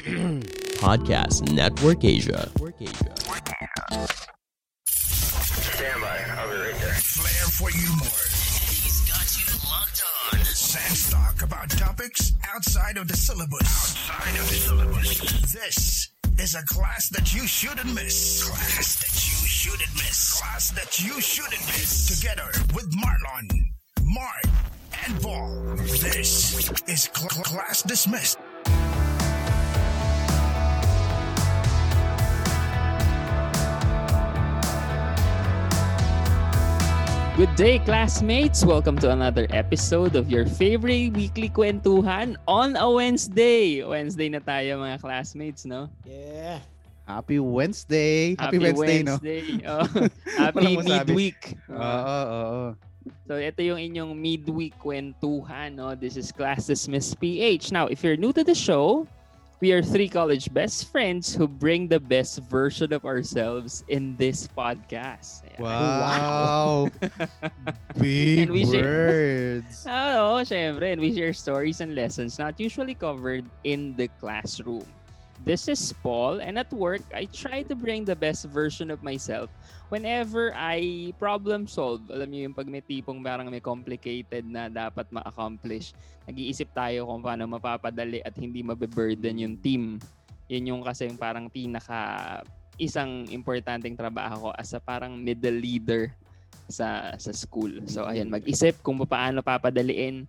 Podcast Network Asia. Stand by. I'll be right there. Flair for humor. He's got you locked on. Sans talk about topics outside of the syllabus. Outside of the syllabus. This is a class that you shouldn't miss. Class that you shouldn't miss. Class that you shouldn't miss. Together with Marlon, Mark, and Paul. This is cl- Class Dismissed. Good day, classmates! Welcome to another episode of your favorite weekly kwentuhan on a Wednesday. Wednesday na tayo mga classmates, no? Yeah. Happy Wednesday. Happy, Wednesday, no? Oh, happy midweek. Oo, oo, oo. So ito yung inyong midweek kwentuhan, no? This is Class Dismiss PH. Now, if you're new to the show, we are three college best friends who bring the best version of ourselves in this podcast. Ayan. Wow. Big And we share- words. Oo, syempre. And we share stories and lessons not usually covered in the classroom. This is Paul, and at work, I try to bring the best version of myself whenever I problem solve. Alam niyo yung pag may tipong parang may complicated na dapat ma-accomplish, nag-iisip tayo kung paano mapapadali at hindi mabe-burden yung team. Yun yung kasi yung parang pinaka isang importanteng trabaho ko as a parang middle leader sa sa school. So ayan, mag-isip kung paano papadaliin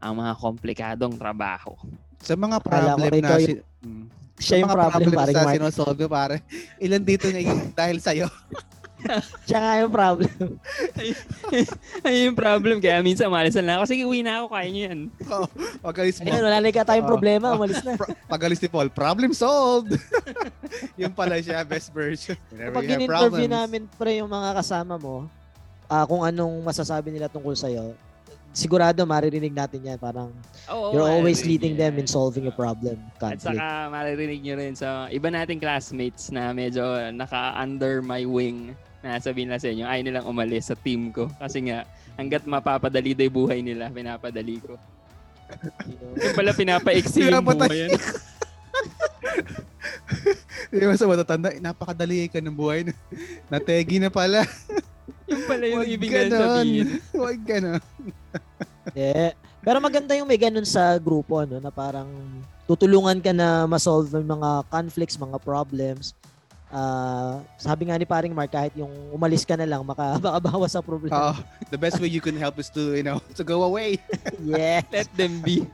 ang mga komplikadong trabaho. Sa mga problem na... yung- si- mm. Siya yung problem, problems paring na Mark. sinosolve ko, pare. Ilan dito na yung dahil sa'yo? Siya nga yung problem. Ayun yung problem. Kaya minsan malisan lang ako. Sige, uwi na ako. Kaya nyo yan. Pagalis mo. Ayun, wala na tayong Oo. problema. Umalis na. Pagalis ni Paul, problem solved! yung pala siya, best version. Whenever have in-interview namin pre yung mga kasama mo, ah kung anong masasabi nila tungkol sa'yo, sigurado maririnig natin yan. Parang Oo, you're always maririnig leading nyo them yan. in solving a problem, At conflict. saka maririnig nyo rin sa iba nating classmates na medyo naka-under my wing na sabihin na sa inyo, ayaw nilang umalis sa team ko. Kasi nga, hanggat mapapadali daw buhay nila, pinapadali ko. Yung pala pinapaiksi yung buhay. Yan. Di ba sa matatanda, napakadali ka ng buhay. Nategi na pala. Yung pala yung Huwag ibig na ganon. sabihin. Huwag ganon. Yeah. Pero maganda yung may ganun sa grupo, no, na parang tutulungan ka na ma-solve yung mga conflicts, mga problems. Ah, sabi nga ni paring Mark, kahit yung umalis ka na lang, maka, makabawas sa problema. Oh, the best way you can help is to, you know, to go away. yeah. Let them be.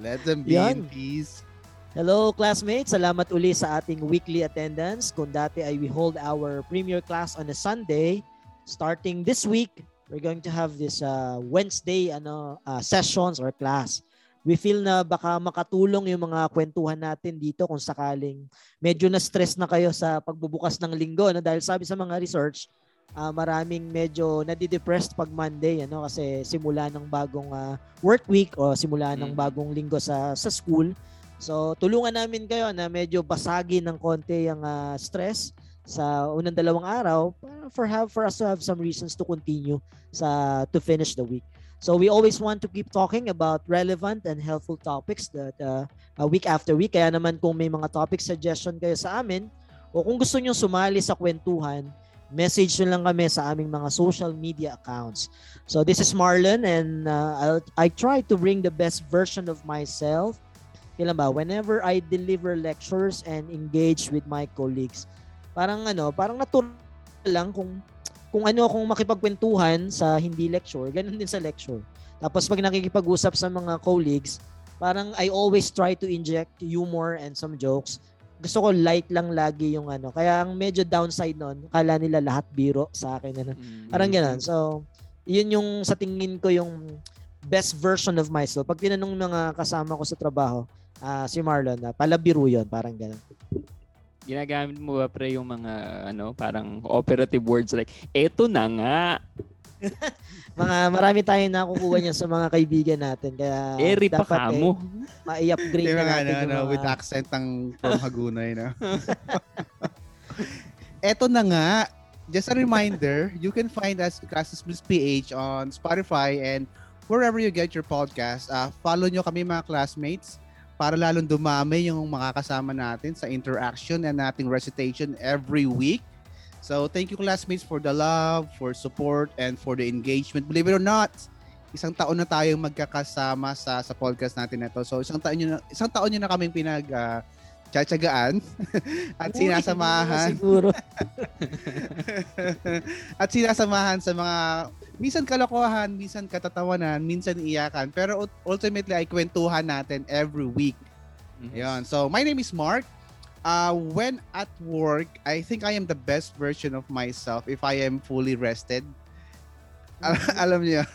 Let them be Yan. in peace. Hello classmates, salamat uli sa ating weekly attendance. Kung dati ay we hold our premier class on a Sunday, starting this week, we're going to have this uh, Wednesday ano uh, sessions or class. We feel na baka makatulong yung mga kwentuhan natin dito kung sakaling medyo na stress na kayo sa pagbubukas ng linggo no dahil sabi sa mga research ah, maraming medyo nadidepressed pag Monday ano kasi simula ng bagong ah, work week o simula ng Mm. bagong linggo sa sa school. So tulungan namin kayo na medyo basagin ng konti yung ah, stress sa unang dalawang araw for have for us to have some reasons to continue sa to finish the week. So we always want to keep talking about relevant and helpful topics that uh, week after week. Kaya naman kung may mga topic suggestion kayo sa amin o kung gusto nyo sumali sa kwentuhan, message nyo lang kami sa aming mga social media accounts. So this is Marlon and uh, I'll, I try to bring the best version of myself. Kailan ba? Whenever I deliver lectures and engage with my colleagues. Parang ano, parang natural lang kung kung ano akong makipagkwentuhan sa hindi lecture, ganun din sa lecture. Tapos pag nakikipag-usap sa mga colleagues, parang I always try to inject humor and some jokes. Gusto ko light lang lagi yung ano. Kaya ang medyo downside nun, kala nila lahat biro sa akin. Ano. Parang ganun. So, yun yung sa tingin ko yung best version of myself. Pag tinanong ng mga kasama ko sa trabaho, ah, si Marlon, na palabiro yun. Parang ganun. Ginagamit mo ba pre yung mga ano, parang operative words like, eto na nga. Mga marami tayong nakukuha niyan sa mga kaibigan natin. Kaya Eri pa dapat mo. eh, ma-i-upgrade na natin ano, ano, mga... with accent ng from Hagunay, no? Eto na nga, just a reminder, you can find us Classes Plus PH on Spotify and wherever you get your podcast. Uh, follow nyo kami mga classmates para lalong dumami yung makakasama natin sa interaction and nating recitation every week. So thank you classmates for the love, for support, and for the engagement. Believe it or not, isang taon na tayong magkakasama sa sa podcast natin na to. So isang taon nyo na, isang taon nyo na kaming pinag ah, tsatsagaan at Uy, sinasamahan Siguro. at sinasamahan sa mga minsan kalokohan, minsan katatawanan, minsan iyakan. Pero ult- ultimately ay kwentuhan natin every week. Ayun. So my name is Mark. Uh, when at work, I think I am the best version of myself if I am fully rested. Al- Alam niyo,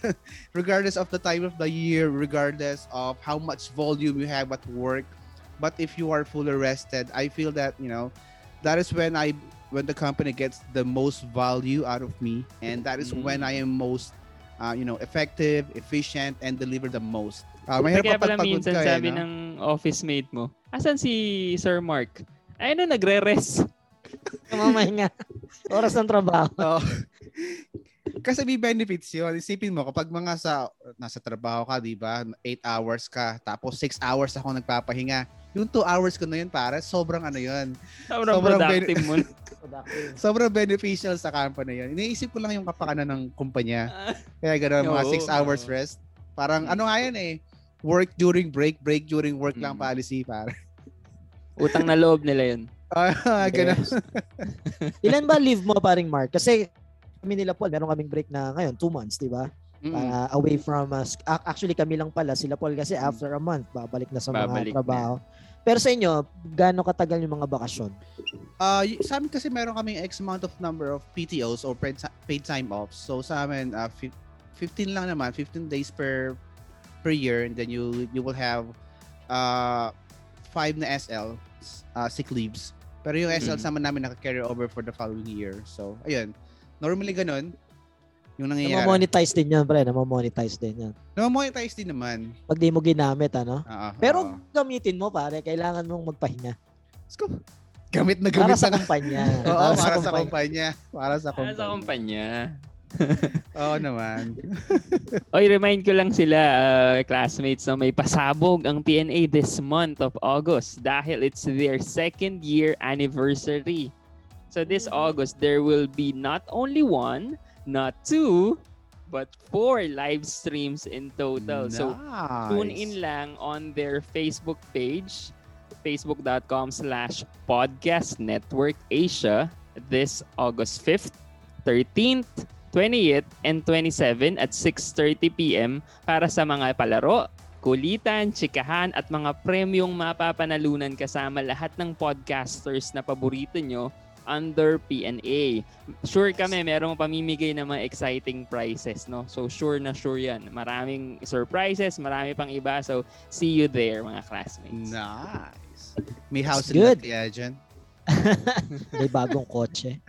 regardless of the time of the year, regardless of how much volume you have at work, but if you are fully rested, I feel that, you know, that is when I when the company gets the most value out of me and that is when I am most uh, you know, effective, efficient and deliver the most. Uh, mahirap Kaya pala minsan ka, eh, sabi no? ng office mate mo, asan si Sir Mark? Ay, ano, nagre-rest. Mamahinga. Oras ng trabaho. Oo. Kasi may benefits yun. Isipin mo, kapag mga sa, nasa trabaho ka, di ba? 8 hours ka, tapos 6 hours ako nagpapahinga. Yung 2 hours ko na yun, para sobrang ano yun. Sobrang Sobrang productive mo. Sobrang beneficial sa company yun. Iniisip ko lang yung kapakanan ng kumpanya. Kaya gano'n, mga Oo. 6 hours rest. Parang ano nga yan eh, work during break, break during work lang Mm. policy, para. Utang na loob nila yun. Ah, gano'n. Yes. Ilan ba leave mo paring Mark? Kasi kami nila Paul, meron kaming break na ngayon, two months, di ba? Mm. Para away from us. Ac- actually, kami lang pala. Sila Paul kasi after a month, babalik na sa mga Babalik na. trabaho. Pero sa inyo, gaano katagal yung mga bakasyon? Ah, y- sa amin kasi meron kaming X amount of number of PTOs or paid, paid time off. So sa amin, uh, 15 lang naman, 15 days per per year and then you you will have uh 5 na SL uh, sick leaves. Pero yung SL Mm. sama namin naka-carry over for the following year. So ayun. Normally ganun yung nangyayari. Namamonetize din yan, pre. Namamonetize din yan. Namamonetize din naman. Pag di mo ginamit, ano? Oo, Pero oo. gamitin mo, pare. Kailangan mong magpahinga. Let's go. Gamit na Para gamit sa na. kumpanya. Oo, para, sa kumpanya. Para sa Para sa kumpanya. kumpanya. Oo naman. Oy, remind ko lang sila, uh, classmates, na may pasabog ang PNA this month of August dahil it's their second year anniversary. So this August, there will be not only one, not two, but four live streams in total. So tune in lang on their Facebook page, facebook.com slash podcast network Asia this August 5th, 13th, 20th, and 27 at 6.30 p.m. para sa mga palaro, kulitan, chikahan at mga premyong mapapanalunan kasama lahat ng podcasters na paborito nyo under PNA. Sure kami, merong pamimigay na mga exciting prizes, no? So sure na sure yan. Maraming surprises, marami pang iba. So see you there, mga classmates. Nice. May house in good. Kaya dyan. May bagong kotse.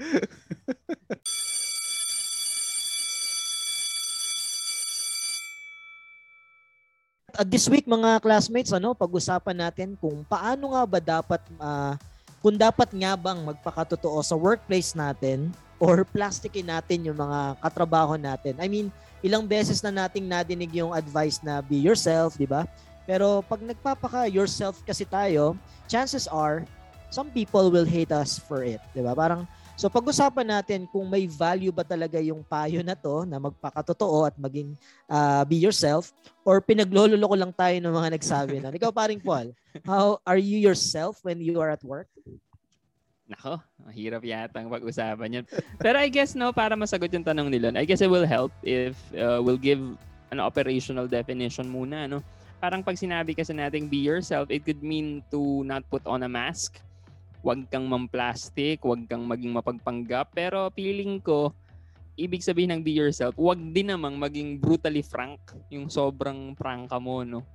At this week mga classmates, ano, pag-usapan natin kung paano nga ba dapat ah, kung dapat nga bang magpakatotoo sa workplace natin or plastikin natin yung mga katrabaho natin. I mean, ilang beses na nating nadinig yung advice na be yourself, di ba? Pero pag nagpapaka yourself kasi tayo, chances are some people will hate us for it, 'di ba? Parang so pag-usapan natin kung may value ba talaga yung payo na to na magpakatotoo at maging ah, be yourself or pinaglololo ko lang tayo ng mga nagsabi na. Ikaw paring Paul, how are you yourself when you are at work? Nako, mahirap yata ang pag-usapan yan. Pero I guess, no, para masagot yung tanong nila, I guess it will help if uh, we'll give an operational definition muna, no? Parang pag sinabi kasi nating be yourself, it could mean to not put on a mask. Huwag kang mamplastic, huwag kang maging mapagpanggap. Pero feeling ko, ibig sabihin ng be yourself, huwag din namang maging brutally frank, yung sobrang prangka mo, no?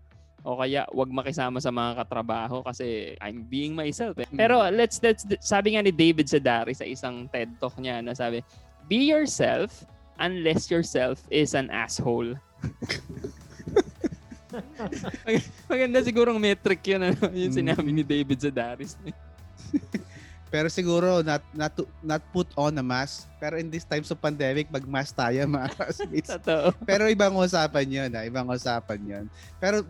O kaya wag makisama sa mga katrabaho kasi I'm being myself. Eh. Pero let's let's sabi nga ni David Sedari sa isang TED Talk niya na sabi, be yourself unless yourself is an asshole. Mag- Maganda sigurong metric yun, ano, yung sinabi ni David Sedaris. Pero siguro not not to- not put on a mask. Pero in this times of pandemic, mag-mask tayo mga classmates. Pero ibang usapan 'yun, ah. ibang usapan 'yun. Pero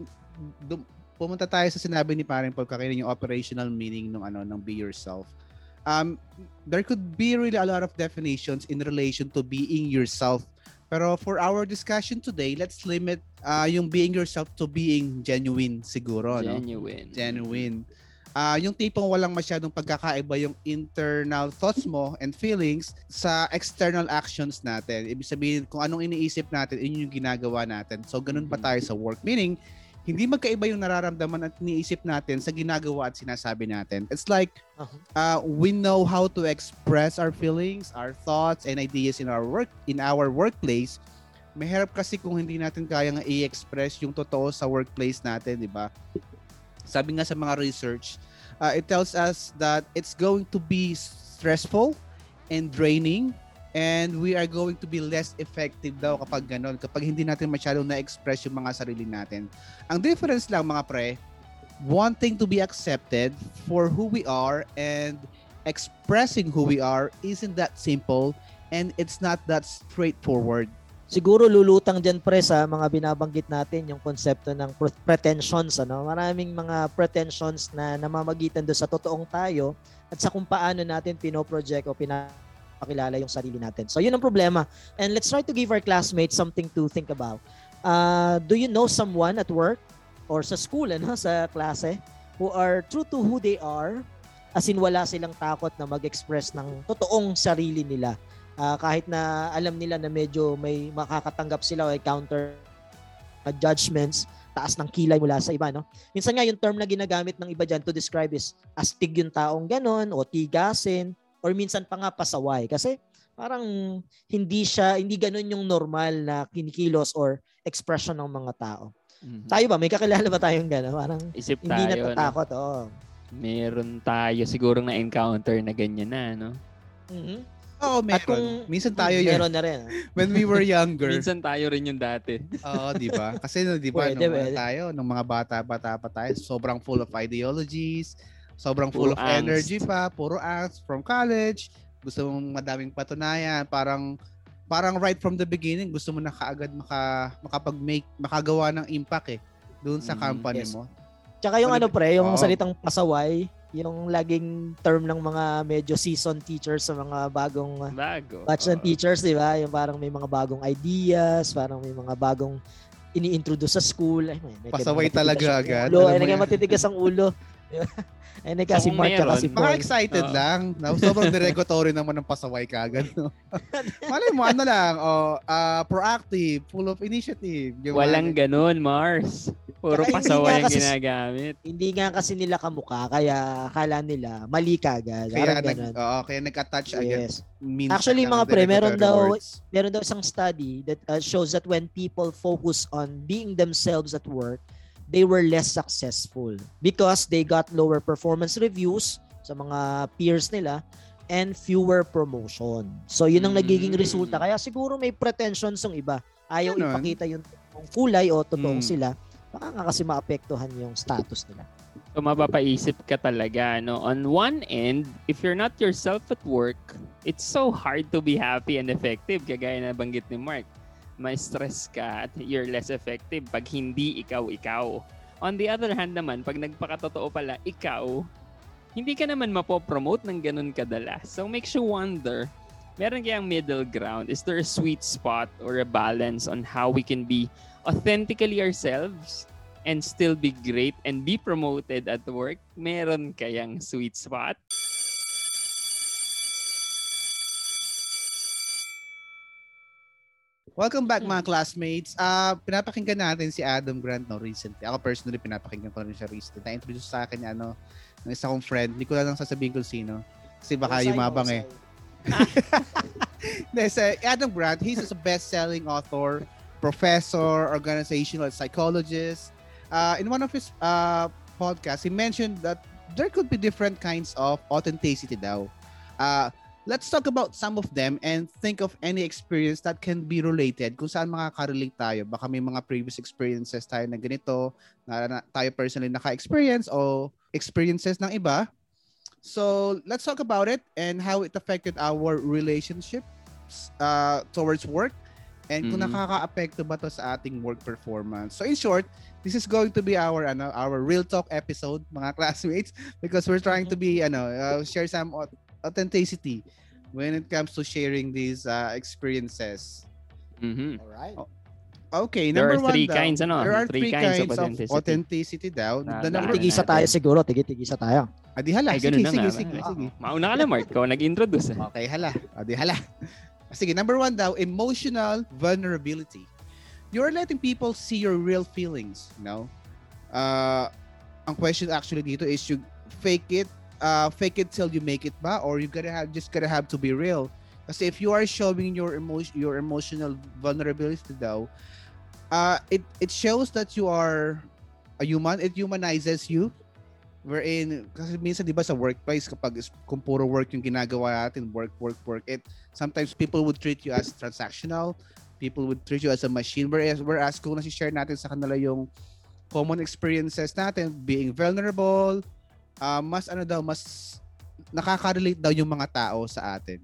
dum- pumunta tayo sa sinabi ni Paring Paul kanina yung operational meaning ng ano ng be yourself. Um, there could be really a lot of definitions in relation to being yourself. Pero for our discussion today, let's limit uh, yung being yourself to being genuine siguro, no? Genuine. Genuine. Ah, yung tipong walang masyadong pagkakaiba yung internal thoughts mo and feelings sa external actions natin. Ibig sabihin, kung anong iniisip natin, yun yung ginagawa natin. So, ganun pa tayo sa work. Meaning, hindi magkaiba yung nararamdaman at iniisip natin sa ginagawa at sinasabi natin. It's like, uh, we know how to express our feelings, our thoughts, and ideas in our work, in our workplace. Mahirap kasi kung hindi natin kaya nga i-express yung totoo sa workplace natin, di ba? Sabi nga sa mga research, uh, it tells us that it's going to be stressful and draining and we are going to be less effective daw kapag ganon, kapag hindi natin masyadong na-express yung mga sarili natin. Ang difference lang mga pre, wanting to be accepted for who we are and expressing who we are isn't that simple and it's not that straightforward. Siguro lulutang diyan pre sa mga binabanggit natin yung konsepto ng pre- pretensions ano. Maraming mga pretensions na namamagitan do sa totoong tayo at sa kung paano natin pinoproject o pinapakilala yung sarili natin. So yun ang problema. And let's try to give our classmates something to think about. Uh, do you know someone at work or sa school ano sa klase who are true to who they are as in wala silang takot na mag-express ng totoong sarili nila Ah, kahit na alam nila na medyo may makakatanggap sila o counter uh, judgments, taas ng kilay mula sa iba, no? Minsan nga yung term na ginagamit ng iba dyan to describe is astig yung taong ganon o tigasin or minsan pa nga pasaway kasi parang hindi siya hindi ganon yung normal na kinikilos or expression ng mga tao. Mhm. Tayo ba may kakilala ba tayong gano'n? Parang Isip hindi tayo. no? natatakot, oo. Meron tayo siguro na encounter na ganyan na, no? Mhm. Oo, meron. At kung Minsan tayo yun. meron na rin. When we were younger. Minsan tayo rin yung dati. Oo, di ba? Kasi di ba, Pwede, nung ano pwede. tayo, nung mga bata-bata pa tayo, sobrang full of ideologies, sobrang full Puro of angst. energy pa, puro angst from college, gusto mong madaming patunayan, parang parang right from the beginning, gusto mo na kaagad maka, makapag-make, makagawa ng impact eh, doon sa Mm, company yes. mo. Tsaka yung Ano- pre, yung Oo. salitang pasaway, yung laging term ng mga medyo seasoned teachers sa mga bagong uh, Bago. batch ng teachers, di ba? Yung parang may mga bagong ideas, parang may mga bagong ini-introduce sa school. Ay, may, may Pasaway talaga yung agad. Ulo. Ay, naging matitigas ang ulo. Ay, nagka So, si kung Mark meron, si Paul. excited Oo. lang. Na, sobrang derogatory naman ng pasaway kagad. No? Malay mo, ano lang, oh, ah, proactive, full of initiative. Yung Walang mga- ganun, Mars. Puro pasaway ang kasi- ginagamit. Hindi nga kasi nila kamukha, kaya akala nila mali ka agad. Kaya, Parang nag, ganun. oo, kaya nag-attach. Yes. minsan Actually, mga pre, meron daw- meron daw isang study that uh, shows that when people focus on being themselves at work, they were less successful because they got lower performance reviews sa mga peers nila and fewer promotion. So yun ang nagiging Mm. resulta. Kaya siguro may pretensions yung iba. Ayaw Ganon. ipakita yung totoong kulay o totoong Mm. sila. Baka nga kasi maapektuhan yung status nila. So mapapaisip ka talaga, no? On one end, if you're not yourself at work, it's so hard to be happy and effective, kagaya na banggit ni Mark. May stress ka at you're less effective pag hindi ikaw-ikaw. On the other hand naman, pag nagpakatotoo pala, ikaw, hindi ka naman mapopromote ng ganun kadalas. So makes you wonder, meron kayang middle ground? Is there a sweet spot or a balance on how we can be authentically ourselves and still be great and be promoted at work? Meron kayang sweet spot? Welcome back mga classmates. Ah, pinapakinggan natin si Adam Grant no recently. Ako personally pinapakinggan ko rin siya recently. Na-introduce sa akin ano ng isa kong friend. Hindi ko lang sasabihin kung sino. Kasi baka Husay, yumabang eh. Hindi, sa Adam Grant, he's a best-selling author, professor, organizational psychologist. Uh, in one of his uh, podcasts, he mentioned that there could be different kinds of authenticity daw. Uh, let's talk about some of them and think of any experience that can be related kung saan makaka-relate tayo. Baka may mga previous experiences tayo na ganito, na, na tayo personally naka-experience o experiences ng iba. So, let's talk about it and how it affected our relationships uh, towards work And kung Mhm. nakaka-apekto ba to sa ating work performance. So in short, this is going to be our ano our real talk episode mga classmates because we're trying to be ano uh, share some authenticity when it comes to sharing these uh, experiences. Mhm. Alright. Okay, There number are three one daw, kinds, ano? There are Three three, kinds kinds, of of authenticity. authenticity, daw. Na- The number Tigisa natin. tayo siguro. Tigisa tayo. Adi hala, Ay, sige, sige, nga. sige, Ah, sige. Mauna ka na, Mark. Ikaw nag-introduce. Eh. Okay, hala. Adi hala. Sige, number one daw, emotional vulnerability. You're letting people see your real feelings, you know? Uh, ang question actually dito is you fake it, uh, fake it till you make it ba? Or you gotta have, just gotta have to be real. Kasi if you are showing your emotion, your emotional vulnerability daw, uh, it, it shows that you are a human. It humanizes you. Wherein, kasi minsan di ba sa workplace, kapag kung puro work yung ginagawa natin, work, work, work, it, sometimes people would treat you as transactional, people would treat you as a machine, whereas, whereas kung nasi-share natin sa kanila yung common experiences natin, being vulnerable, uh, mas ano daw, mas nakaka-relate daw yung mga tao sa atin.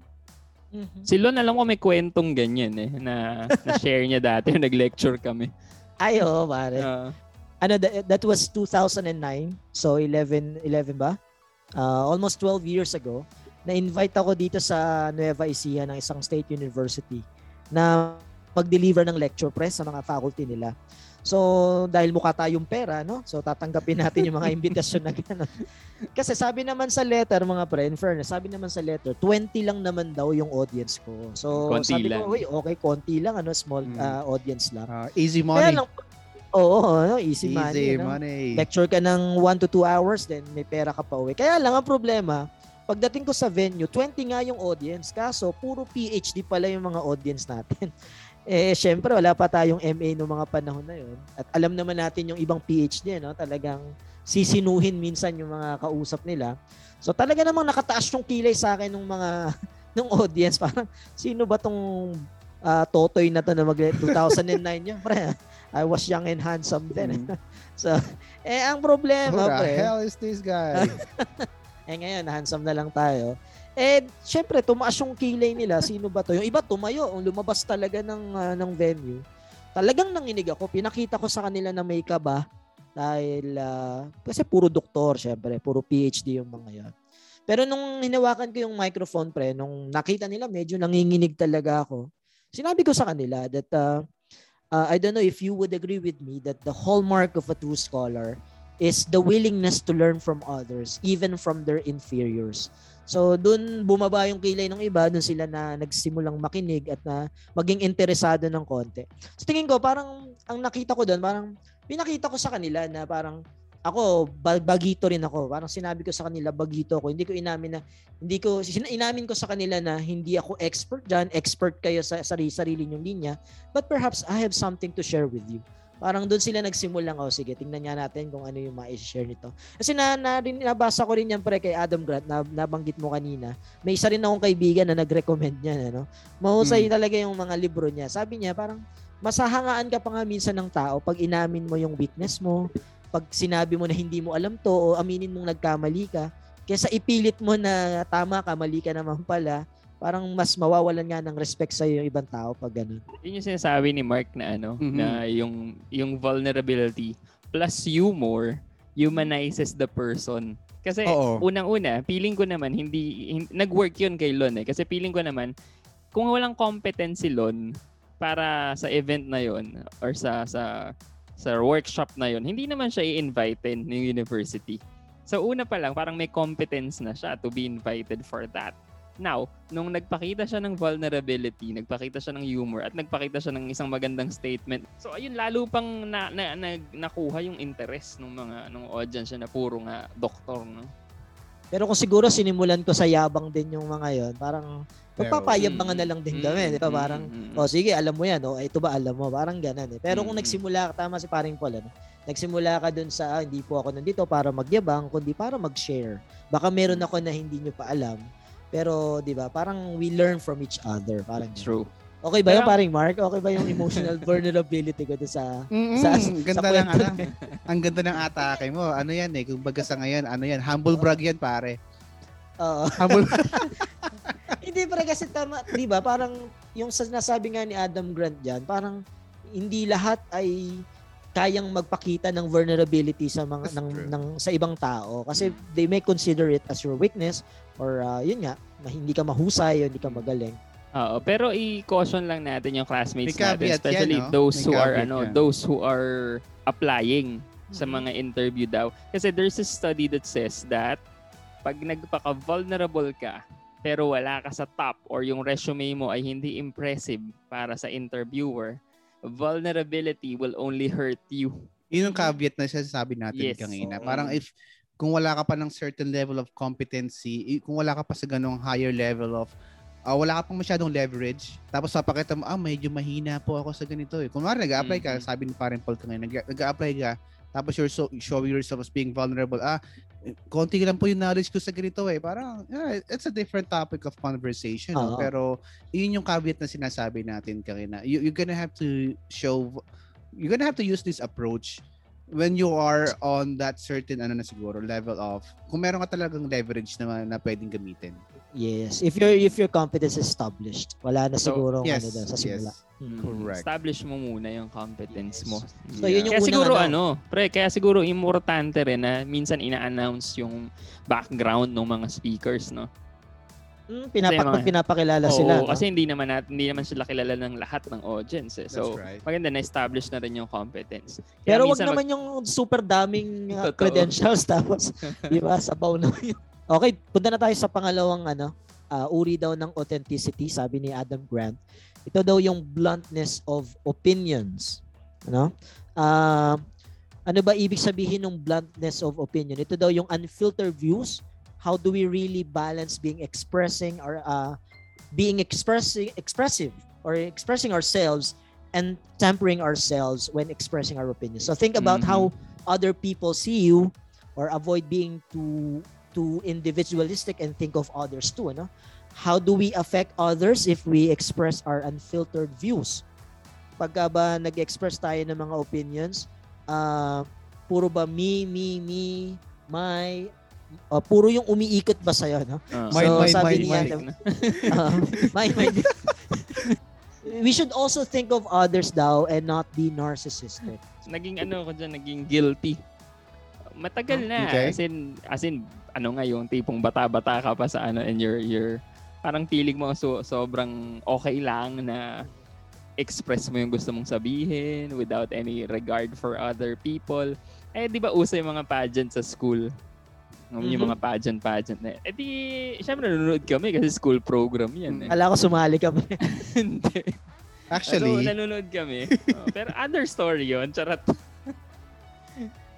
Si Lon, alam ko may kwentong ganyan eh, na, na-share niya dati, nag-lecture kami. Ay, oo, pare. Ah, ano that, that was 2009 so 11 11 ba Uh, almost 12 years ago na invite ako dito sa Nueva Ecija ng isang state university na mag-deliver ng lecture press sa mga faculty nila so dahil mukha tayong pera no so tatanggapin natin yung mga imbitasyon na gano'n kasi sabi naman sa letter mga pre in fairness sabi naman sa letter 20 lang naman daw yung audience ko so Konti sabi lang. ko "Uy, okay konti lang ano small Mm. uh, audience lang Uh, easy kaya money. lang oo ano, easy, Easy money, no? money. lecture ka ng 1 to 2 hours, then may pera ka pa uwi. Kaya lang ang problema, pagdating ko sa venue, 20 nga yung audience. Kaso, puro PhD pala yung mga audience natin. eh, syempre, wala pa tayong MA no mga panahon na yun. At alam naman natin yung ibang PhD, no? talagang sisinuhin minsan yung mga kausap nila. So talaga namang nakataas yung kilay sa akin ng mga ng audience. Parang, sino ba tong ah, totoy na to na mag 2009 yun? Pre, I was young and handsome then. Mm. So, eh, ang problema, Who the pre, hell is this guy? eh ngayon, handsome na lang tayo. Eh, syempre, tumaas yung kilay nila. Sino ba to? Yung iba tumayo, yung lumabas talaga ng, ah, ng venue. Talagang nanginig ako. Pinakita ko sa kanila na may kaba. Dahil, ah, kasi puro doktor, syempre. Puro PhD yung mga yan. Pero nung hinawakan ko yung microphone, pre, nung nakita nila, medyo nanginginig talaga ako. Sinabi ko sa kanila that, uh, uh, I don't know if you would agree with me that the hallmark of a true scholar is the willingness to learn from others, even from their inferiors. So, dun bumaba yung kilay ng iba, dun sila na nagsimulang makinig at na maging interesado ng konti. So, tingin ko, parang, ang nakita ko dun, parang, pinakita ko sa kanila na parang, ako, ba- bagito rin ako. Parang sinabi ko sa kanila, bagito ako. Hindi ko inamin na, hindi ko, inamin ko sa kanila na hindi ako expert dyan, expert kayo sa sarili, sarili nyong linya, but perhaps I have something to share with you. Parang doon sila nagsimulang, oh sige, tingnan nga natin kung ano yung ma-share nito. Kasi na, na, rin, nabasa ko rin yan pre kay Adam Grant, na, nabanggit mo kanina. May isa rin akong kaibigan na nag-recommend niya, ano? Mahusay talaga yung mga libro niya. Sabi niya, parang masahangaan ka pa nga minsan ng tao pag inamin mo yung weakness mo, pag sinabi mo na hindi mo alam to o aminin mong nagkamali ka, kaysa ipilit mo na tama ka, mali ka naman pala, parang mas mawawalan nga ng respect sa yung ibang tao pag ganun. Yun yung sinasabi ni Mark na ano, Mhm. na yung yung vulnerability plus humor humanizes the person. Kasi Oo. unang-una, feeling ko naman hindi, hin- nag-work yun kay Lon eh. Kasi feeling ko naman kung walang competence si Lon para sa event na yon or sa sa sa workshop na yon, hindi naman siya i-invite ng university. So una pa lang, parang may competence na siya to be invited for that. Now, nung nagpakita siya ng vulnerability, nagpakita siya ng humor, at nagpakita siya ng isang magandang statement. So, ayun, lalo pang na, na, na- nakuha yung interest ng mga ng audience na puro nga doktor, no? Pero kung siguro sinimulan ko sa yabang din yung mga yon, parang magpapayabangan na lang din kami, di ba? Mm, Parang, mm, mm. oh sige, alam mo yan, oh, ito ba alam mo? Parang ganun eh. Pero kung Mm. nagsimula ka, tama si paring Paul, ano? Nagsimula ka dun sa, ah, hindi po ako nandito para magyabang, kundi para mag-share. Baka meron ako na hindi nyo pa alam. Pero, di ba, parang we learn from each other. Parang. True. Okay ba Pero- paring Mark? Okay ba yung emotional vulnerability ko sa... Mm-mm, Sa- ganda sa lang kwento ano. Ang ganda ng atake mo. Ano yan eh, kung baga sa ngayon, ano yan, humble brag yan pare. Oo. Humble Hindi pa kasi tama, 'di ba? Parang yung sa sinasabi nga ni Adam Grant diyan, parang hindi lahat ay kayang magpakita ng vulnerability sa mga That's ng, true. ng sa ibang tao kasi they may consider it as your weakness or uh, yun nga na hindi ka mahusay o hindi ka magaling. Oo, pero i-caution lang natin yung classmates May natin, caveat yan, especially no? those May who are ano, yan. those who are applying sa Mhm. mga interview daw. Kasi there's a study that says that pag nagpaka-vulnerable ka pero wala ka sa top or yung resume mo ay hindi impressive para sa interviewer, vulnerability will only hurt you. Yun yung caveat na sinasabi natin Yes. kanina. Parang if kung wala ka pa ng certain level of competency, kung wala ka pa sa ganong higher level of ah, wala ka pang masyadong leverage, tapos papakita mo, ah, medyo mahina po ako sa ganito eh. Kung mara, nag-apply ka, Mhm. sabi ni Parang Paul kanina, nag- nag-apply ka, tapos you're so, showing yourself as being vulnerable, ah, konti lang po yung knowledge ko sa ganito eh. Parang, yeah, it's a different topic of conversation. no? Oo. Pero, yun yung caveat na sinasabi natin kanina. You, you're gonna have to show, you're gonna have to use this approach when you are on that certain ano na siguro level of kung meron ka talagang leverage na na pwedeng gamitin. Yes, if your if your competence is established, wala na So, siguro yes, ano doon sa simula. yes. Mm. Correct. Establish mo muna yung competence Yes. mo. So, yun yung kaya unang siguro ano. ano, pre, kaya siguro importante rin na minsan ina-announce yung background ng mga speakers, no? Mm, pinapak Kasi mga- pinapakilala Oo, sila. no? kasi hindi naman nat, hindi naman sila kilala ng lahat ng audience eh. So, That's right. maganda na establish na rin yung competence. Kaya Pero wag naman yung super daming uh, credentials tapos di ba sabaw na yun. Okay, punta na tayo sa pangalawang ano, uh, uri daw ng authenticity, sabi ni Adam Grant. Ito daw yung bluntness of opinions. Ano? Ah, ano ba ibig sabihin ng bluntness of opinion? Ito daw yung unfiltered views. How do we really balance being expressing or uh, being expressing expressive or expressing ourselves and tempering ourselves when expressing our opinions. So think about Mhm. how other people see you or avoid being too too individualistic and think of others too, ano? How do we affect others if we express our unfiltered views? Pagka ba nag-express tayo ng mga opinions, ah puro ba me, me, me, my, ah, puro yung umiikot ba sa'yo, no? Mind, So, mind, sabi mind, ni mind. Adam, Ah, my, my, we should also think of others daw and not be narcissistic. naging ano ko dyan, naging guilty. Matagal na. Okay. As in, as in, ano nga yung tipong bata-bata ka pa sa ano and you're, you're parang feeling mo so, sobrang okay lang na express mo yung gusto mong sabihin without any regard for other people. Eh, di ba uso yung mga pageant sa school? Yung Mhm. mga pageant-pageant na. Eh di, syempre nanonood kami kasi school program yan. Eh. Kala ko sumali kami. Hindi. so, Actually, nanonood kami. Oh, pero other story yun. Charot.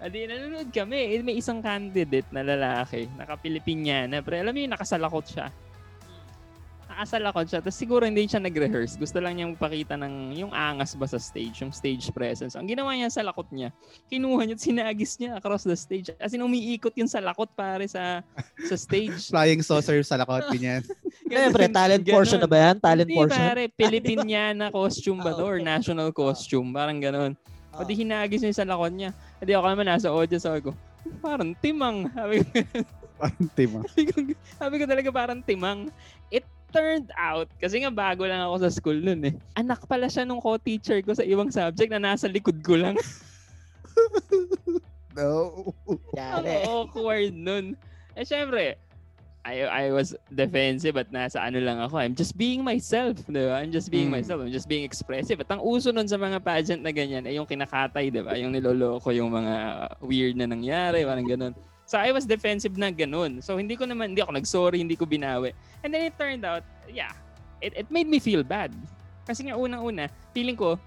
Adi, nanonood kami. Eh, May isang candidate na lalaki, naka-Pilipinyana. Pero alam mo nakasalakot siya. Nakasalakot siya. Tapos siguro hindi siya nag-rehearse. Gusto lang niya magpakita ng yung angas ba sa stage, yung stage presence. Ang ginawa niya sa lakot niya, kinuha niya at sinagis niya across the stage. As in, umiikot yung sa lakot pare sa sa stage. flying saucer sa lakot, ganyan. Siyempre, talent portion na ba yan? Talent Hindi, portion? pare. Pilipinyana costume ba Ah, to? Or national costume? Parang ganun. Ah. Pati hinagis niya sa lakot niya. Hindi ako naman nasa audience. Sabi ko, parang timang. Sabi ko, Parang tema. sabi ko, sabi ko talaga parang timang. It turned out, kasi nga bago lang ako sa school nun eh. Anak pala siya nung co-teacher ko sa ibang subject na nasa likod ko lang. No. Ang awkward nun. Eh, syempre, I, I was defensive at nasa ano lang ako. I'm just being myself, di ba? I'm just being Mm. myself. I'm just being expressive. At ang uso nun sa mga pageant na ganyan ay yung kinakatay, di ba? Yung niloloko yung mga weird na nangyari, parang ganun. So I was defensive na ganun. So hindi ko naman, hindi ako nag-sorry, hindi ko binawi. And then it turned out, yeah, it, it made me feel bad. Kasi nga unang-una, feeling ko,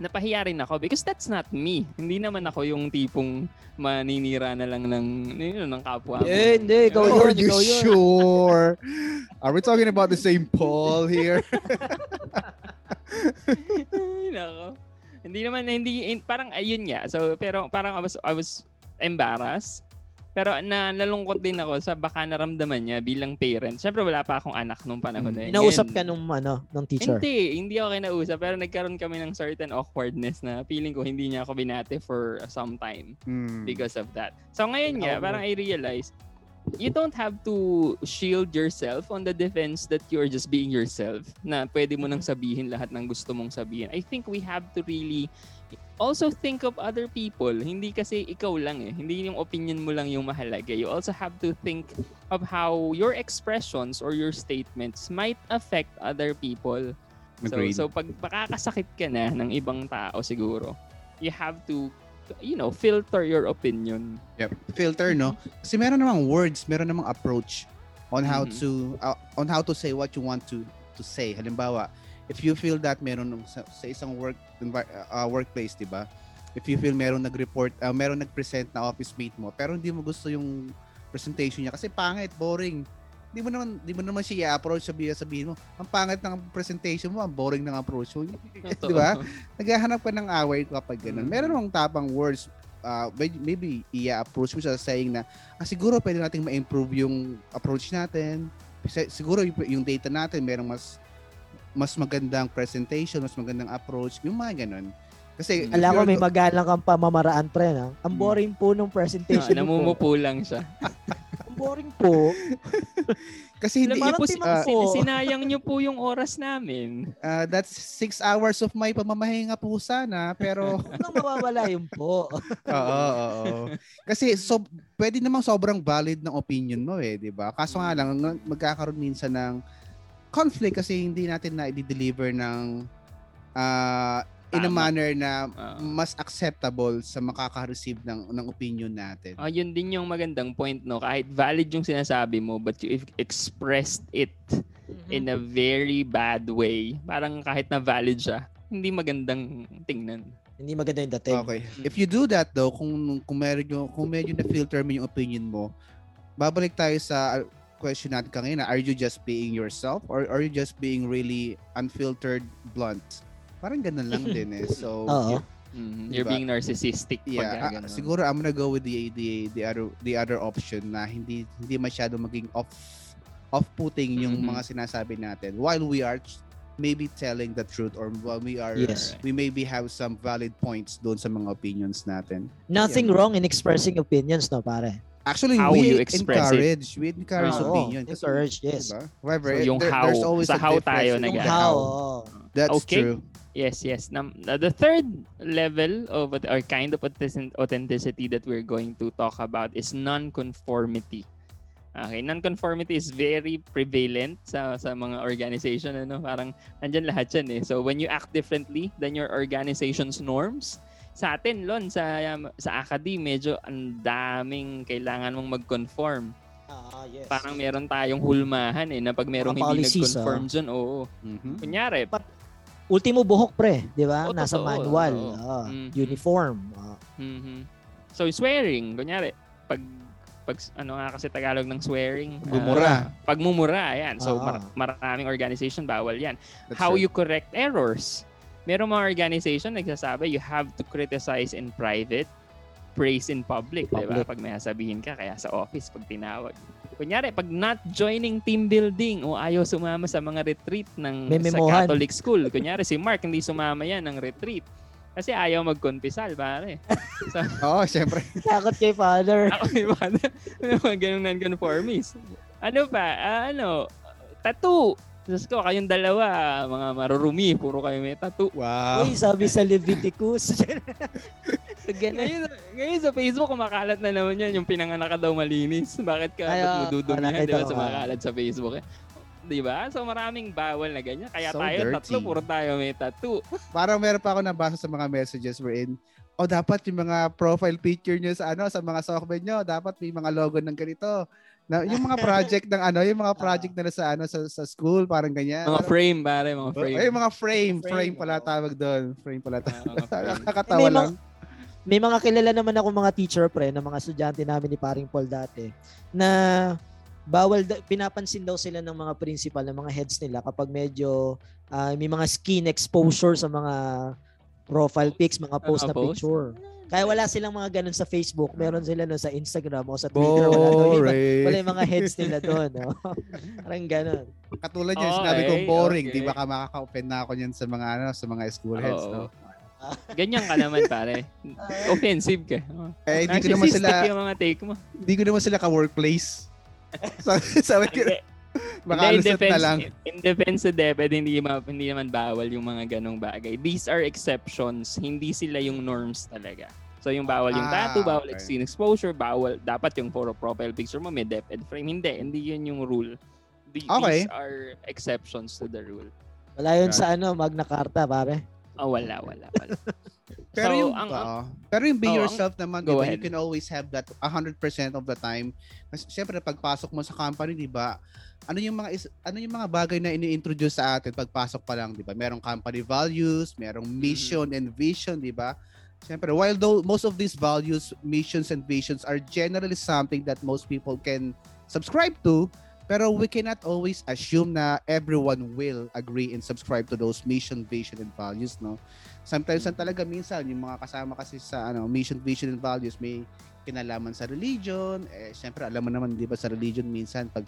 napahiya rin ako because that's not me. Hindi naman ako yung tipong maninira na lang ng, yun, ng kapwa mo. Eh, hindi. Ikaw Are yun, you ikaw yun. sure? Are we talking about the same Paul here? Ay, nako. Hindi naman, hindi, in- parang ayun nga. So, pero parang I was, I was embarrassed. Pero na, nalungkot din ako sa baka naramdaman niya bilang parent. Siyempre, wala pa akong anak nung panahon na yun. Inausap Ngayon, ka nung, ano, nung teacher. Hindi, hindi ako kinausap. Pero nagkaroon kami ng certain awkwardness na feeling ko hindi niya ako binate for some time Hmm. because of that. So ngayon nga, parang I realize, you don't have to shield yourself on the defense that you're just being yourself na pwede mo nang sabihin lahat ng gusto mong sabihin. I think we have to really also think of other people. Hindi kasi ikaw lang eh. Hindi yung opinion mo lang yung mahalaga. You also have to think of how your expressions or your statements might affect other people. Agreed. So, so pag makakasakit ka na ng ibang tao siguro, you have to, you know, filter your opinion. Yep. Filter, no? Kasi meron namang words, meron namang approach on how Mhm. to uh, on how to say what you want to to say. Halimbawa, if you feel that meron sa, sa isang work uh, workplace, 'di ba? If you feel meron nag-report, uh, meron nag-present na office mate mo, pero hindi mo gusto yung presentation niya kasi pangit, boring. Hindi mo naman hindi mo naman siya i-approach sabihin sabihin mo, ang pangit ng presentation mo, ang boring ng approach mo. 'Di ba? naghahanap ka ng away kapag ganun. Mm. Meron mong tapang words, uh, may- maybe i-approach mo siya saying na, ah, siguro pwede nating ma-improve yung approach natin. Kasi Siguro yung data natin, merong mas mas magandang presentation, mas magandang approach, yung mga ganun. Kasi Alam ko may magalang kang pamamaraan pre na. Ang Hmm. boring po nung No, presentation mo. namumupo lang siya. Ang boring po. kasi hindi Alam po, uh, po. sin- sinayang nyo po yung oras namin. uh, that's six hours of my pamamahinga po sana, pero kang mawawala yun po. Oo, oo, oo. Kasi so pwede namang sobrang valid ng opinion mo eh, 'di ba? Kaso nga lang ng- magkakaroon minsan ng conflict kasi hindi natin na i-deliver ng ah, in a manner na Oo. mas acceptable sa makaka-receive ng ng opinion natin. Ah, yun din yung magandang point, no? Kahit valid yung sinasabi mo, but you if- expressed it in a very bad way, parang kahit na valid siya, hindi magandang tingnan. Hindi maganda yung dating. Okay. If you do that though, kung kung medyo kung medyo na filter mo yung opinion mo, babalik tayo sa uh, question natin kanina, are you just being yourself or are you just being really unfiltered blunt? Parang ganun lang din eh. So Oo. Mhm. You're Diba? being narcissistic pag Yeah, ah, ganun. siguro I'm gonna go with the the the other the other option na hindi hindi masyado maging off off-putting yung Mhm. mga sinasabi natin while we are maybe telling the truth or while we are Yes. we maybe have some valid points doon sa mga opinions natin. Nothing Yeah. wrong in expressing opinions, no, pare. Actually, How we you express it. encourage, we encourage Oo, opinion. Kasi, encourage, yes. diba? However, So, it- yung there- how, there's always sa a how tayo nag- how, oo. That's Okay. true. Yes, yes. Uh, the third level of or kind of authentic- authenticity that we're going to talk about is non-conformity. Okay, non-conformity is very prevalent sa sa mga organization ano, parang nandiyan lahat 'yan eh. So when you act differently than your organization's norms, sa atin lon sa sa academy medyo ang daming kailangan mong mag-conform. Ah, yes. Parang meron tayong hulmahan eh na pag merong Mga hindi policies, nag-conform dyan, oo. Mhm. Kunyari, Ultimo buhok, pre. Di ba? Oo, Nasa totoo, manual. oo. Oo. Mhm. Uniform. Oo. Mhm. So swearing, kunyari, pag pag ano nga kasi Tagalog ng swearing, ah, Gumura. pagmumura, ayan. So Ah. mar- maraming organization bawal 'yan. That's How true. you correct errors. Meron mga organization nagsasabi you have to criticize in private, praise in public, 'di ba? Public. Pag may sasabihin ka kaya sa office pag tinawag. Kunyari, pag not joining team building o ayaw sumama sa mga retreat ng May sa memohan. Catholic school. Kunyari, si Mark hindi sumama yan ng retreat. Kasi ayaw magkonpisal, pare. Oo, syempre. Takot kay father. Ako mga, yung mga ganun non-conformist. Ano pa? Ah, ano? Tattoo. Diyos ko, kayong dalawa, mga marurumi, puro kayo may tattoo. Wow. Uy, sabi sa Leviticus. Ngayon, ngayon sa Facebook, kumakalat na naman yan, yung pinanganak ka daw malinis. Bakit ka, Ay, ba't mo dudumihan, di ba, ko sa nga. makalat sa Facebook eh. Di ba? So maraming bawal na ganyan. Kaya So tayo dirty. tatlo, puro tayo may tattoo. Parang meron pa ako nabasa sa mga messages wherein oh dapat yung mga profile picture nyo sa ano sa mga software nyo dapat may mga logo ng ganito na yung mga project ng ano yung mga project nila sa ano sa, sa school parang ganyan Mga frame, pare, mga frame. ay mga frame Frame, frame pala oo. tawag doon frame pala Ah, tawag frame. nakakatawa May mga- lang May mga kilala naman ako mga teacher pre na mga estudyante namin ni Paring Paul dati na bawal da- pinapansin daw sila ng mga principal ng mga heads nila kapag medyo ah, may mga skin exposure sa mga profile pics, mga post na post? picture. Kaya wala silang mga ganun sa Facebook, meron sila no sa Instagram o sa Twitter wala iba- Wala yung mga heads nila doon. No? Parang ganun. katulad yan Okay, sinabi kong boring okay. di ba ka makaka-open na ako niyan sa mga ano sa mga school heads Oo. no Ganyan ka naman, pare. Offensive ka. Oh. eh hindi ko naman sila yung mga take mo. hindi ko naman sila ka-workplace sabi ko, Makalusot defense, na lang. In defense sa DepEd, hindi, ma, hindi naman bawal yung mga ganong bagay. These are exceptions. Hindi sila yung norms talaga. So yung bawal yung Ah, tattoo, bawal okay. extreme exposure, bawal dapat yung photo profile picture mo may DepEd frame. Hindi, hindi yun yung rule. The- Okay. These are exceptions to the rule. Wala yun sa ano, Magna Carta, pare. Oh, wala, wala, wala. Pero So, yung, ang- oo. pero yung be ang- yourself naman, Go di ba, ahead. you can always have that 100% of the time. Kasi syempre pagpasok mo sa company, di ba? Ano yung mga is, ano yung mga bagay na ini-introduce sa atin pagpasok pa lang, di ba? Merong company values, merong Mm-hmm. mission and vision, di ba? Syempre, while though most of these values, missions and visions are generally something that most people can subscribe to, pero we cannot always assume na everyone will agree and subscribe to those mission, vision, and values, no? Sometimes ang talaga minsan yung mga kasama kasi sa ano mission, vision, and values may kinalaman sa religion. Eh, syempre alam mo naman 'di ba sa religion minsan pag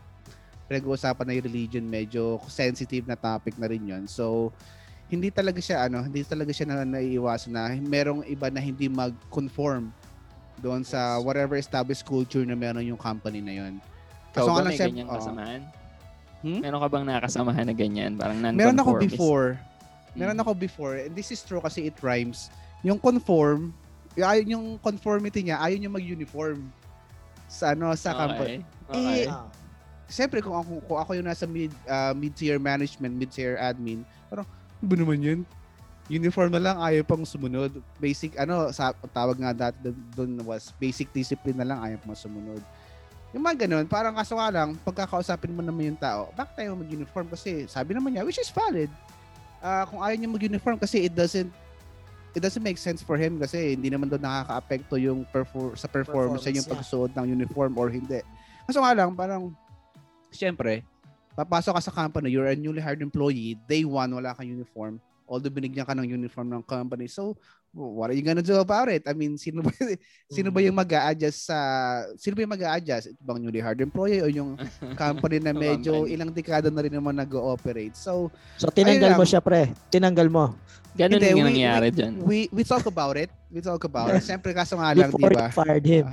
pinag-uusapan na yung religion medyo sensitive na topic na rin 'yon. So hindi talaga siya ano, hindi talaga siya na naiiwasan na merong iba na hindi mag-conform doon sa whatever established culture na meron yung company na 'yon. Ikaw nga ba may siya- ganyang oo. kasamahan? Hmm? Meron ka bang nakasamahan na ganyan? Parang non-conformist? Meron ako before. Meron Mm. ako before, and this is true kasi it rhymes. Yung conform, ayaw yung conformity niya, ayaw niya mag-uniform sa ano sa company. Okay. okay. Eh, Siyempre kung ako kung ako yung nasa mid ah, mid-tier management, mid-tier admin, parang ano ba naman yun? Uniform na lang, ayaw pang sumunod. Basic, ano, sa, tawag nga dati doon was basic discipline na lang, ayaw pang sumunod. Yung mga ganun, parang kaso nga lang, pagkakausapin mo naman yung tao, bakit tayo mag-uniform? Kasi sabi naman niya, which is valid. Ah, kung ayaw niya mag-uniform kasi it doesn't it doesn't make sense for him kasi hindi naman doon nakaka-apekto yung perfor- sa performance, Performance niya yung pagsuot ng uniform or hindi. Kaso nga lang, parang, syempre, papasok ka sa company, you're a newly hired employee, day one, wala kang uniform, although binigyan ka ng uniform ng company. So, what are you gonna do about it? I mean, sino ba, sino ba yung mag adjust sa, sino ba yung mag adjust Ito bang newly hired employee o yung company na medyo ilang dekada na rin naman nag-ooperate? So, So, tinanggal Ayun mo siya, pre. Tinanggal mo. Ganun Hindi, yung we- nangyari we- dyan. we, we talk about it. We talk about it. Siyempre, kaso nga lang, di Before ba? fired him.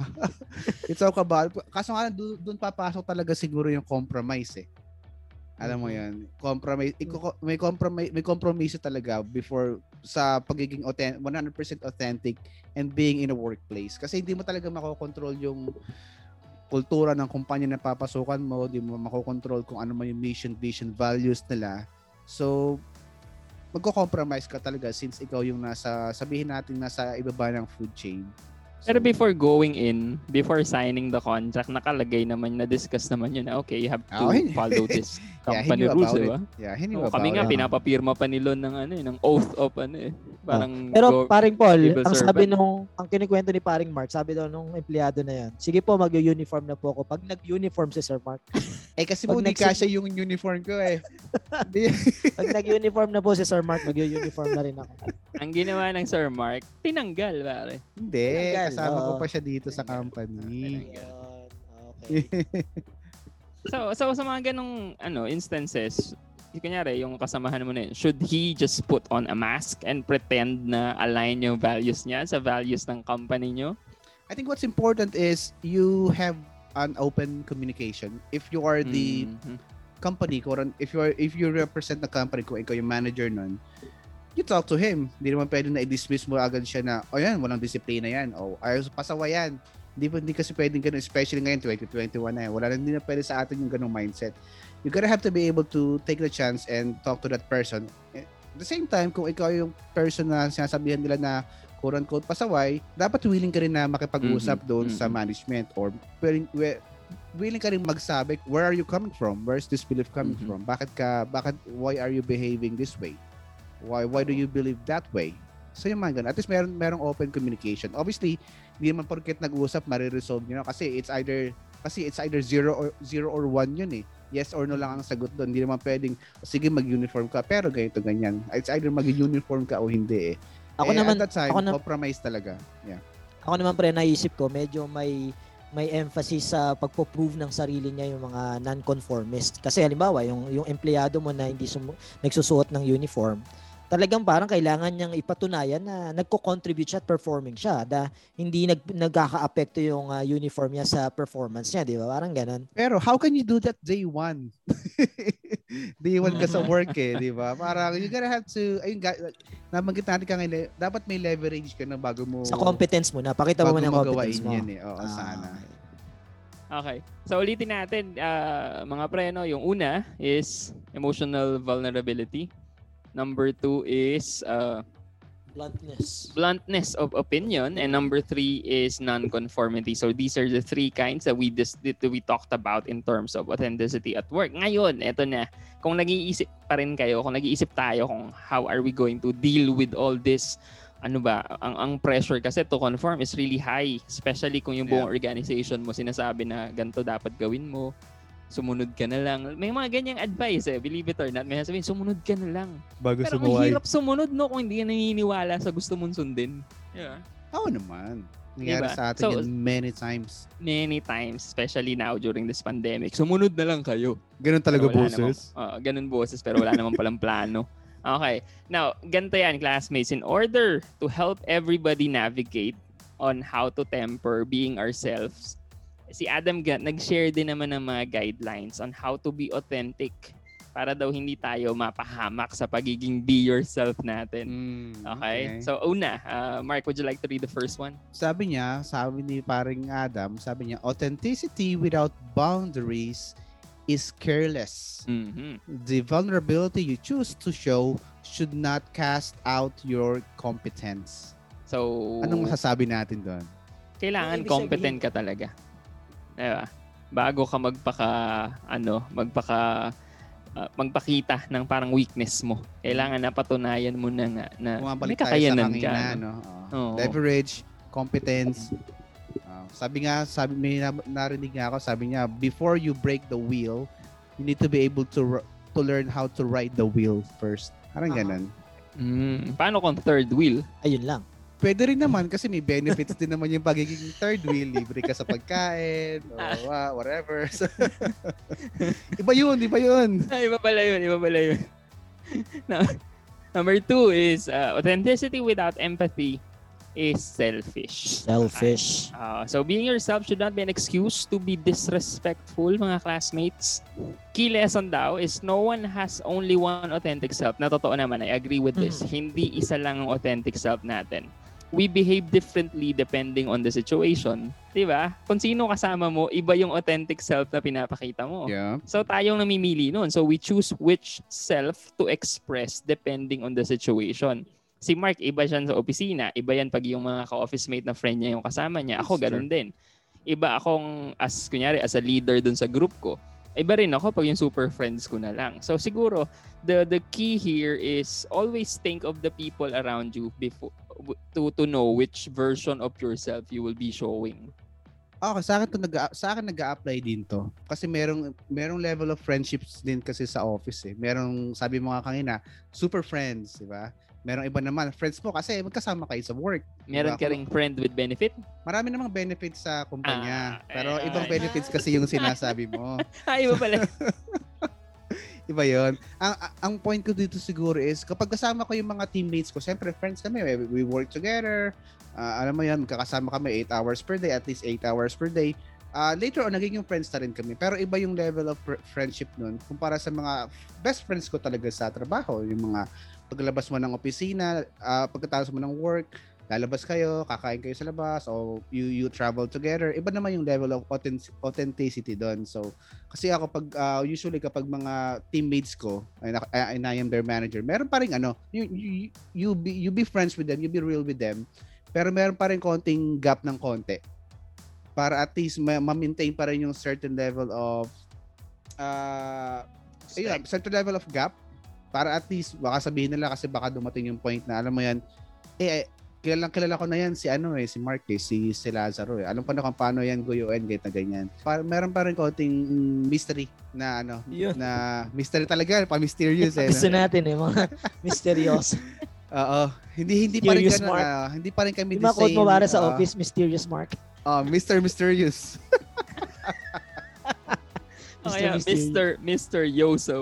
We talk about Kaso nga lang, doon papasok talaga siguro yung compromise eh. Alam mo yan, compromise, iko- may compromise, may compromise talaga before sa pagiging authentic, 100% authentic and being in a workplace. Kasi hindi mo talaga makokontrol yung kultura ng kumpanya na papasukan mo, hindi mo makokontrol kung ano man yung mission, vision, values nila. So, magko-compromise ka talaga since ikaw yung nasa, sabihin natin nasa ibaba ng food chain. Pero before going in, before signing the contract, nakalagay naman, na-discuss naman yun na, okay, you have to Oh, follow this Yeah, company knew rules, di ba? Yeah, he knew Oo, about kami nga, it. pinapapirma pa nilo ng ano eh, ng oath of ano eh. Parang Pero go- paring Paul, ang sabi servant. nung, ang kinikwento ni paring Mark, sabi daw nung empleyado na yan, sige po, mag-uniform na po ako. Pag nag-uniform si Sir Mark, Eh kasi po di nagsi- kasya yung uniform ko eh. Pag nag-uniform na po si Sir Mark, mag-uniform na rin ako. ang ginawa ng Sir Mark, tinanggal, pare. Hindi, Tinanggal, kasama ko pa siya dito sa company. Okay. So, so sa mga ganong ano, instances, yung kunyari, yung kasamahan mo na yun, should he just put on a mask and pretend na align yung values niya sa values ng company nyo? I think what's important is you have an open communication. If you are the Mhm. company, kung if you are if you represent the company, kung ikaw yung manager nun, you talk to him. Hindi naman pwede na i-dismiss mo agad siya na, o yan, walang disiplina yan. O ayaw pasawa yan. Hindi, hindi kasi pwedeng ganun, especially ngayon, 2021 na yan. Wala na, hindi na pwede sa atin yung ganung mindset. You gotta have to be able to take the chance and talk to that person. Eh, At the same time, kung ikaw yung person na sinasabihan nila na quote-unquote pasaway, dapat willing ka rin na makipag-usap Mhm, doon sa mhm. management or willing, willing ka rin magsabi, where are you coming from? Where's this belief coming Mhm. from? Bakit ka, bakit, why are you behaving this way? Why, why do you believe that way? So yung mga ganun. At least meron, merong open communication. Obviously, hindi naman porket nag-uusap, mariresolve nyo na. Kasi it's either, kasi it's either zero or, zero or one yun eh. Yes or no lang ang sagot doon. Hindi naman pwedeng, sige mag-uniform ka, pero ganito, ganyan. It's either mag-uniform ka o hindi eh. Ako Eh, naman, at that time, ako na- compromise talaga. Yeah. ako naman pre, naisip ko, medyo may may emphasis sa pagpo-prove ng sarili niya yung mga non-conformist. Kasi halimbawa, yung yung empleyado mo na hindi sumu- nagsusuot ng uniform, talagang parang kailangan niyang ipatunayan na nagko-contribute siya at performing siya. Da, hindi nag, nagkaka-apekto yung ah, uniform niya sa performance niya, di ba? Parang ganun. Pero how can you do that day one? day one ka sa work eh, di ba? Parang you gotta have to, ayun, ga- nabanggit natin ka ngayon, dapat may leverage ka na bago mo, Sa competence mo na. Pakita mo mo competence mo. yan eh. Oo, Ah, sana. okay. So ulitin natin ah, mga pre no, yung una is emotional vulnerability. Number two is uh, Bluntness. bluntness of opinion and number three is non-conformity. So these are the three kinds that we dis- that we talked about in terms of authenticity at work. Ngayon, eto na. Kung nag-iisip pa rin kayo, kung nag-iisip tayo kung how are we going to deal with all this ano ba, ang, ang pressure kasi to conform is really high. Especially kung yung buong organization mo sinasabi na ganito dapat gawin mo, sumunod ka na lang. May mga ganyang advice eh, believe it or not. May sabihin, sumunod ka na lang. Bago Pero ang sumuway. hirap sumunod no kung hindi ka naniniwala sa gusto mong sundin. Yeah. Oo naman. Nangyari Diba? sa atin So- yan many times. Many times, especially now during this pandemic. Sumunod na lang kayo. Ganun talaga boses. Namang, Oo, ganun boses pero wala namang palang plano. Okay. Now, ganito yan, classmates. In order to help everybody navigate on how to temper being ourselves, si Adam Gant nag-share din naman ng mga guidelines on how to be authentic para daw hindi tayo mapahamak sa pagiging be yourself natin. Mm, Okay? So, una, uh, Mark, would you like to read the first one? sabi niya, sabi ni paring Adam, sabi niya, authenticity without boundaries is careless. Mhm. The vulnerability you choose to show should not cast out your competence. So, Anong masasabi natin doon? kailangan competent ka talaga. Diba? Bago ka magpaka, ano, magpaka, ah, magpakita ng parang weakness mo. Kailangan napatunayan mo na nga na may kakayanan ka. kanina, no? no? Oo. Oo. Leverage, competence. Ah, sabi nga, sabi may na- narinig nga ako, sabi niya, before you break the wheel, you need to be able to to learn how to ride the wheel first. Parang Ah. ganun. Mm, paano kung third wheel? Ayun lang. Pwede rin naman kasi may benefits din naman yung pagiging third wheel. Libre ka sa pagkain, o wa- whatever. So, iba yun, iba yun. Ay, iba pala yun, iba pala yun. Now, number two is uh, authenticity without empathy is selfish. Selfish. Uh, so being yourself should not be an excuse to be disrespectful, mga classmates. Key lesson daw is no one has only one authentic self. Na totoo naman, I agree with this. Hindi isa lang ang authentic self natin. We behave differently depending on the situation. Di ba? Kung sino kasama mo, iba yung authentic self na pinapakita mo. Yeah. So tayong namimili nun. So we choose which self to express depending on the situation. Si Mark, iba siya sa opisina. Iba yan pag yung mga ka-office mate na friend niya yung kasama niya. Ako, ganun din. Iba akong, as kunyari, as a leader dun sa group ko. Iba rin ako pag yung super friends ko na lang. So siguro, the the key here is always think of the people around you before to to know which version of yourself you will be showing. Okay, sa akin to nag sa akin nag-a-apply din to. Kasi merong merong level of friendships din kasi sa office eh. Merong sabi mo nga kanina, super friends, di ba? Merong iba naman, friends mo kasi magkasama kayo sa work. Meron Diba? ka ring friend with benefit? Marami namang benefits sa kumpanya. Ah, pero eh, ibang ah. benefits kasi yung sinasabi mo. Ay, iba pala. Iba yon. Ang ang point ko dito siguro is kapag kasama ko yung mga teammates ko, syempre friends kami, we, we work together. Ah, alam mo yan, magkakasama kami 8 hours per day, at least 8 hours per day. Ah, later on, nagiging friends na rin kami. Pero iba yung level of fr- friendship nun kumpara sa mga best friends ko talaga sa trabaho. Yung mga paglabas mo ng opisina, ah, pagkatapos mo ng work, lalabas kayo, kakain kayo sa labas, o you, you travel together. Iba naman yung level of authentic- authenticity doon. So, kasi ako pag ah, usually kapag mga teammates ko and, ako- and I am their manager, meron pa rin ano, you, you, you be you be friends with them, you be real with them. Pero meron pa rin konting gap ng konti. Para at least ma- ma-maintain pa rin yung certain level of uh, ayun, certain level of gap para at least baka sabihin nila kasi baka dumating yung point na alam mo yan eh kilala, kilala ko na yan si ano eh, si Mark eh, si, si Lazaro eh. Alam ko na kung paano yan guyuin, ganyan na ganyan. Para, meron pa rin konting mystery na ano, Yun. na mystery talaga, pa-mysterious eh. Gusto no? natin eh, mga mysterious. Oo. Hindi hindi pa rin Mysterious ganun, Mark. ah, hindi pa rin kami Yung the mga quote mo same, para sa ah, office, mysterious Mark. ah, Mr. Mysterious. Oh, yeah, Mysterious. Mr. Mr. Yoso.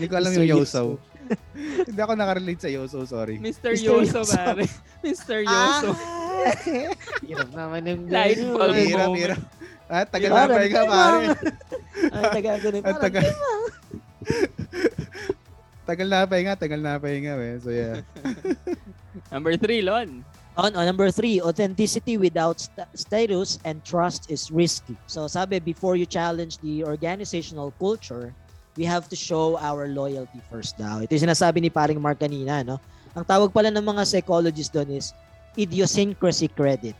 Hindi ko alam Mr. yung Yoso. Hindi ako nakarelate sa'yo, so sorry. Misteryoso, Misteryoso. pare. Misteryoso. Ah! Hirap naman yung Light bulb Hirap, hirap. Ah, tagal na pahinga, "Timang!" pare. Ang tagal ko Ang tagal. tagal na pahinga, tagal na pahinga, eh. So, yeah. Number three, Lon. On, on number three, authenticity without sta- status and trust is risky. So sabi, before you challenge the organizational culture, we have to show our loyalty first daw. Ito yung sinasabi ni paring Mark kanina, no? Ang tawag pala ng mga psychologists doon is idiosyncrasy credit.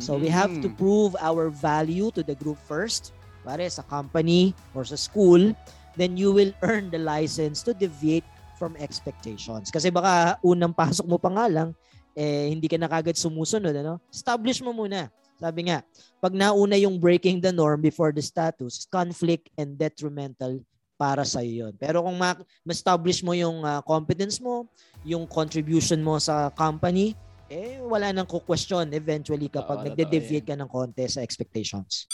So we have to Mhm. prove our value to the group first, pare sa company or sa school, then you will earn the license to deviate from expectations. Kasi baka unang pasok mo pa nga lang, eh, hindi ka na kagad sumusunod. Ano? Establish mo muna. Sabi nga, pag nauna yung breaking the norm before the status, conflict and detrimental para sa yun. Pero kung ma- ma-establish mo yung ah, competence mo, yung contribution mo sa company, eh wala nang question eventually kapag Oo, nagde-deviate ka ng konti sa expectations.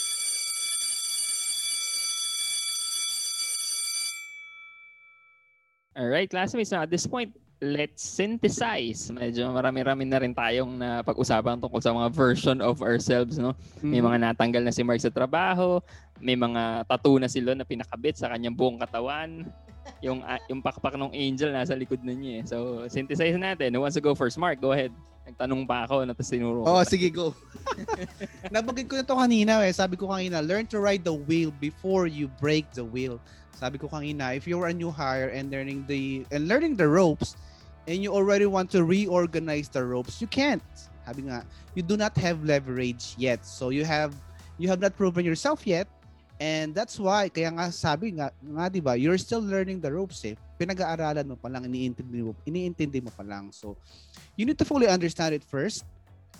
Alright, classmates. Now, at this point, let's synthesize. Medyo marami-rami na rin tayong na pag-usapan tungkol sa mga version of ourselves. No? May Mhm. mga natanggal na si Mark sa trabaho. May mga tattoo na si Lon na pinakabit sa kanyang buong katawan. Yung, ah, yung pakpak ng angel nasa likod na niya. eh. So, synthesize natin. Who wants to go first? Mark, go ahead. Nagtanong pa ako, na tapos tinuro ko. Oh, sige, go. Nabanggit ko na to kanina eh. Sabi ko kanina, learn to ride the wheel before you break the wheel. Sabi ko kanina, if you're a new hire and learning the and learning the ropes and you already want to reorganize the ropes, you can't. Sabi nga, you do not have leverage yet. So you have you have not proven yourself yet. And that's why, kaya nga sabi nga, nga di ba, you're still learning the ropes eh. Pinag-aaralan mo pa lang, iniintindi mo, iniintindi mo pa lang. So, you need to fully understand it first.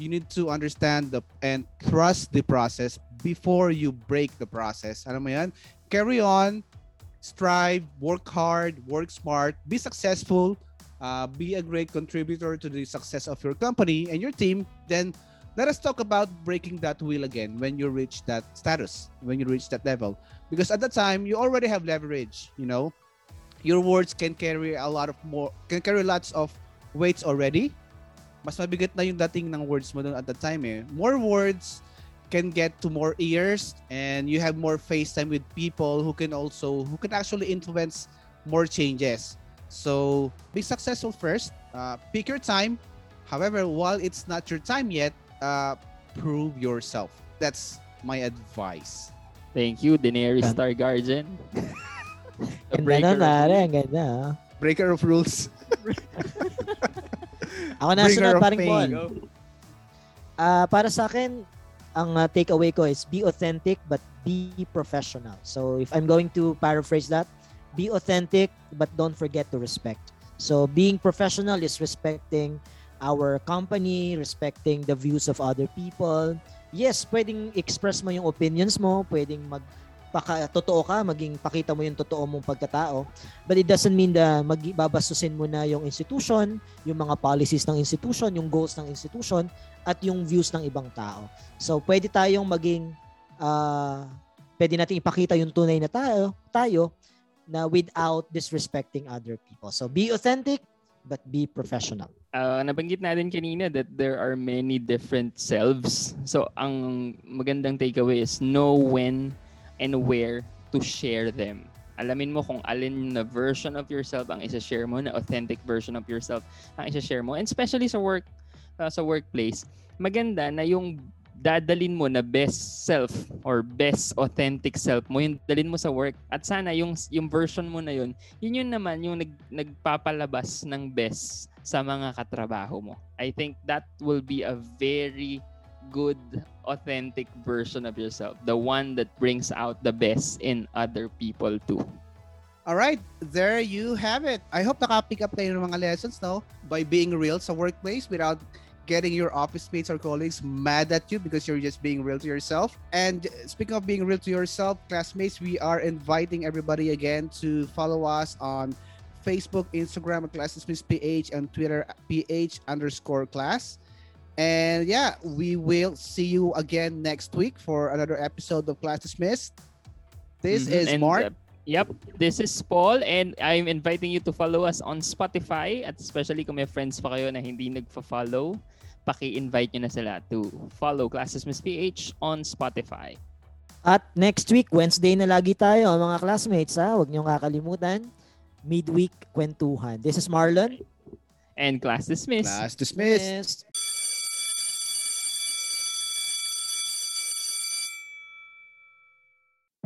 You need to understand the and trust the process before you break the process. Alam mo yan? Carry on, strive, work hard, work smart, be successful, uh, be a great contributor to the success of your company and your team. Then let us talk about breaking that wheel again when you reach that status, when you reach that level. Because at that time, you already have leverage, you know? Your words can carry a lot of more, can carry lots of weights already. Mas mabigat na yung dating ng words mo doon at that time eh. More words can get to more ears and you have more face time with people who can also, who can actually influence more changes. So be successful first. Uh, pick your time. However, while it's not your time yet, uh, prove yourself. That's my advice. Thank you, Daenerys Targaryen. The Ganda breaker na, of ganda. ah. Breaker of rules. Ako na sunod, paring. Paul. Ah, para sa akin, ang uh, takeaway ko is be authentic but be professional. So if I'm going to paraphrase that, be authentic but don't forget to respect. So being professional is respecting our company, respecting the views of other people. Yes, pwedeng express mo yung opinions mo, pwedeng mag paka, totoo ka, maging pakita mo yung totoo mong pagkatao. But it doesn't mean na magbabastusin mo na yung institution, yung mga policies ng institution, yung goals ng institution, at yung views ng ibang tao. So, pwede tayong maging, ah, pwede natin ipakita yung tunay na tayo, tayo na without disrespecting other people. So, be authentic, but be professional. uh, nabanggit natin kanina that there are many different selves. So, ang magandang takeaway is know when and where to share them. Alamin mo kung alin na version of yourself ang isa-share mo, na authentic version of yourself ang isa-share mo. And especially sa work, uh, sa workplace, maganda na yung dadalin mo na best self or best authentic self mo, yung dalin mo sa work. At sana yung, yung version mo na yun, yun yun naman yung nag, nagpapalabas ng best sa mga katrabaho mo. I think that will be a very good, authentic version of yourself. The one that brings out the best in other people too. All right, there you have it. I hope naka-pick up kayo ng mga lessons, no? By being real sa workplace without getting your office mates or colleagues mad at you because you're just being real to yourself. And speaking of being real to yourself, classmates, we are inviting everybody again to follow us on Facebook, Instagram at Class Dismiss PH, and Twitter PH underscore class. And yeah, we will see you again next week for another episode of Class Dismissed. This Mhm. is And, Mark. Yep, this is Paul and I'm inviting you to follow us on Spotify at especially kung may friends pa kayo na hindi nagfa-follow, paki-invite nyo na sila to follow Classes Miss PH on Spotify. At next week, Wednesday na lagi tayo, mga classmates. Ha? Huwag niyong kakalimutan. Midweek Kwentuhan. This is Marlon. And class dismissed. Class dismissed.